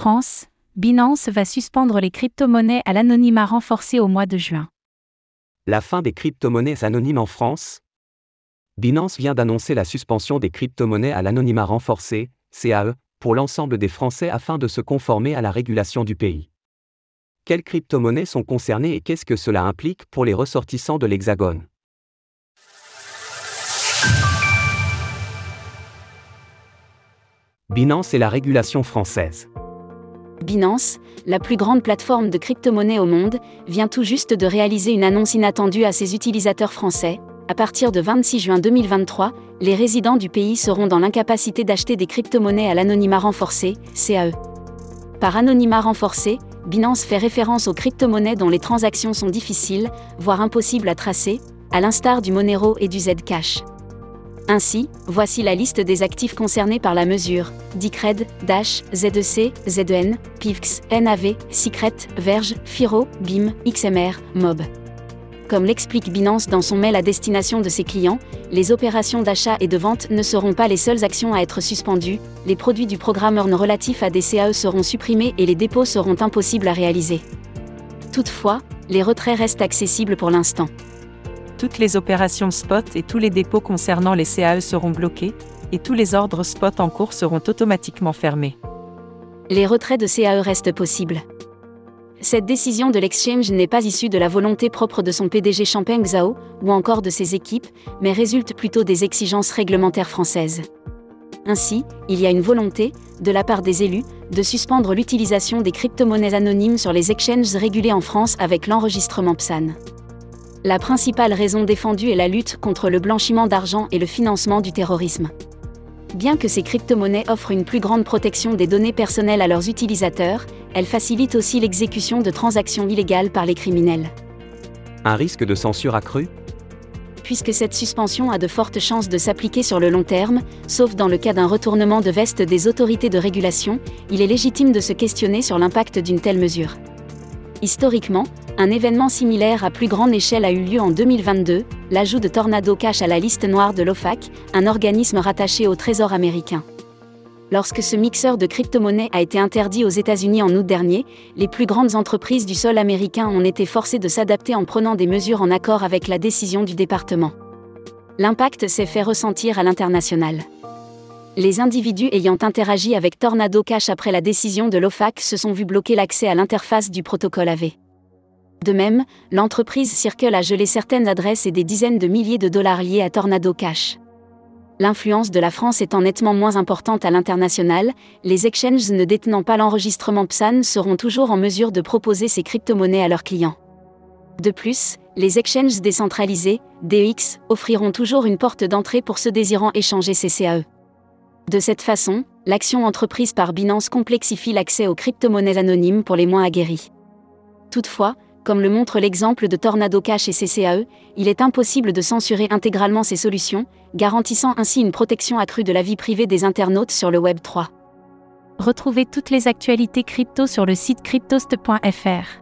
France, Binance va suspendre les crypto-monnaies à l'anonymat renforcé au mois de juin. La fin des crypto-monnaies anonymes en France? Binance vient d'annoncer la suspension des crypto-monnaies à l'anonymat renforcé, CAE, pour l'ensemble des Français afin de se conformer à la régulation du pays. Quelles crypto-monnaies sont concernées et qu'est-ce que cela implique pour les ressortissants de l'Hexagone? Binance et la régulation française. Binance, la plus grande plateforme de crypto-monnaies au monde, vient tout juste de réaliser une annonce inattendue à ses utilisateurs français. À partir de 26 juin 2023, les résidents du pays seront dans l'incapacité d'acheter des crypto-monnaies à l'anonymat renforcé, CAE. Par anonymat renforcé, Binance fait référence aux crypto-monnaies dont les transactions sont difficiles, voire impossibles à tracer, à l'instar du Monero et du Zcash. Ainsi, voici la liste des actifs concernés par la mesure Dicred, Dash, ZEC, ZEN, PIVX, NAV, Secret, Verge, Firo, BIM, XMR, Mob. Comme l'explique Binance dans son mail à destination de ses clients, les opérations d'achat et de vente ne seront pas les seules actions à être suspendues, les produits du programme Earn relatifs à des CAE seront supprimés et les dépôts seront impossibles à réaliser. Toutefois, les retraits restent accessibles pour l'instant toutes les opérations spot et tous les dépôts concernant les CAE seront bloqués, et tous les ordres spot en cours seront automatiquement fermés. Les retraits de CAE restent possibles. Cette décision de l'exchange n'est pas issue de la volonté propre de son PDG Champagne Zhao ou encore de ses équipes, mais résulte plutôt des exigences réglementaires françaises. Ainsi, il y a une volonté, de la part des élus, de suspendre l'utilisation des crypto-monnaies anonymes sur les exchanges régulés en France avec l'enregistrement PSAN. La principale raison défendue est la lutte contre le blanchiment d'argent et le financement du terrorisme. Bien que ces crypto-monnaies offrent une plus grande protection des données personnelles à leurs utilisateurs, elles facilitent aussi l'exécution de transactions illégales par les criminels. Un risque de censure accru? Puisque cette suspension a de fortes chances de s'appliquer sur le long terme, sauf dans le cas d'un retournement de veste des autorités de régulation, il est légitime de se questionner sur l'impact d'une telle mesure. Historiquement, un événement similaire à plus grande échelle a eu lieu en 2022, l'ajout de Tornado Cash à la liste noire de l'OFAC, un organisme rattaché au Trésor américain. Lorsque ce mixeur de crypto-monnaies a été interdit aux États-Unis en août dernier, les plus grandes entreprises du sol américain ont été forcées de s'adapter en prenant des mesures en accord avec la décision du département. L'impact s'est fait ressentir à l'international. Les individus ayant interagi avec Tornado Cash après la décision de l'OFAC se sont vus bloquer l'accès à l'interface du protocole AV. De même, l'entreprise Circle a gelé certaines adresses et des dizaines de milliers de dollars liés à Tornado Cash. L'influence de la France étant nettement moins importante à l'international, les exchanges ne détenant pas l'enregistrement PSAN seront toujours en mesure de proposer ces crypto-monnaies à leurs clients. De plus, les exchanges décentralisés, DEX, offriront toujours une porte d'entrée pour ceux désirant échanger ces CAE. De cette façon, l'action entreprise par Binance complexifie l'accès aux crypto-monnaies anonymes pour les moins aguerris. Toutefois, comme le montre l'exemple de Tornado Cash et CCAE, il est impossible de censurer intégralement ces solutions, garantissant ainsi une protection accrue de la vie privée des internautes sur le Web 3. Retrouvez toutes les actualités crypto sur le site cryptost.fr.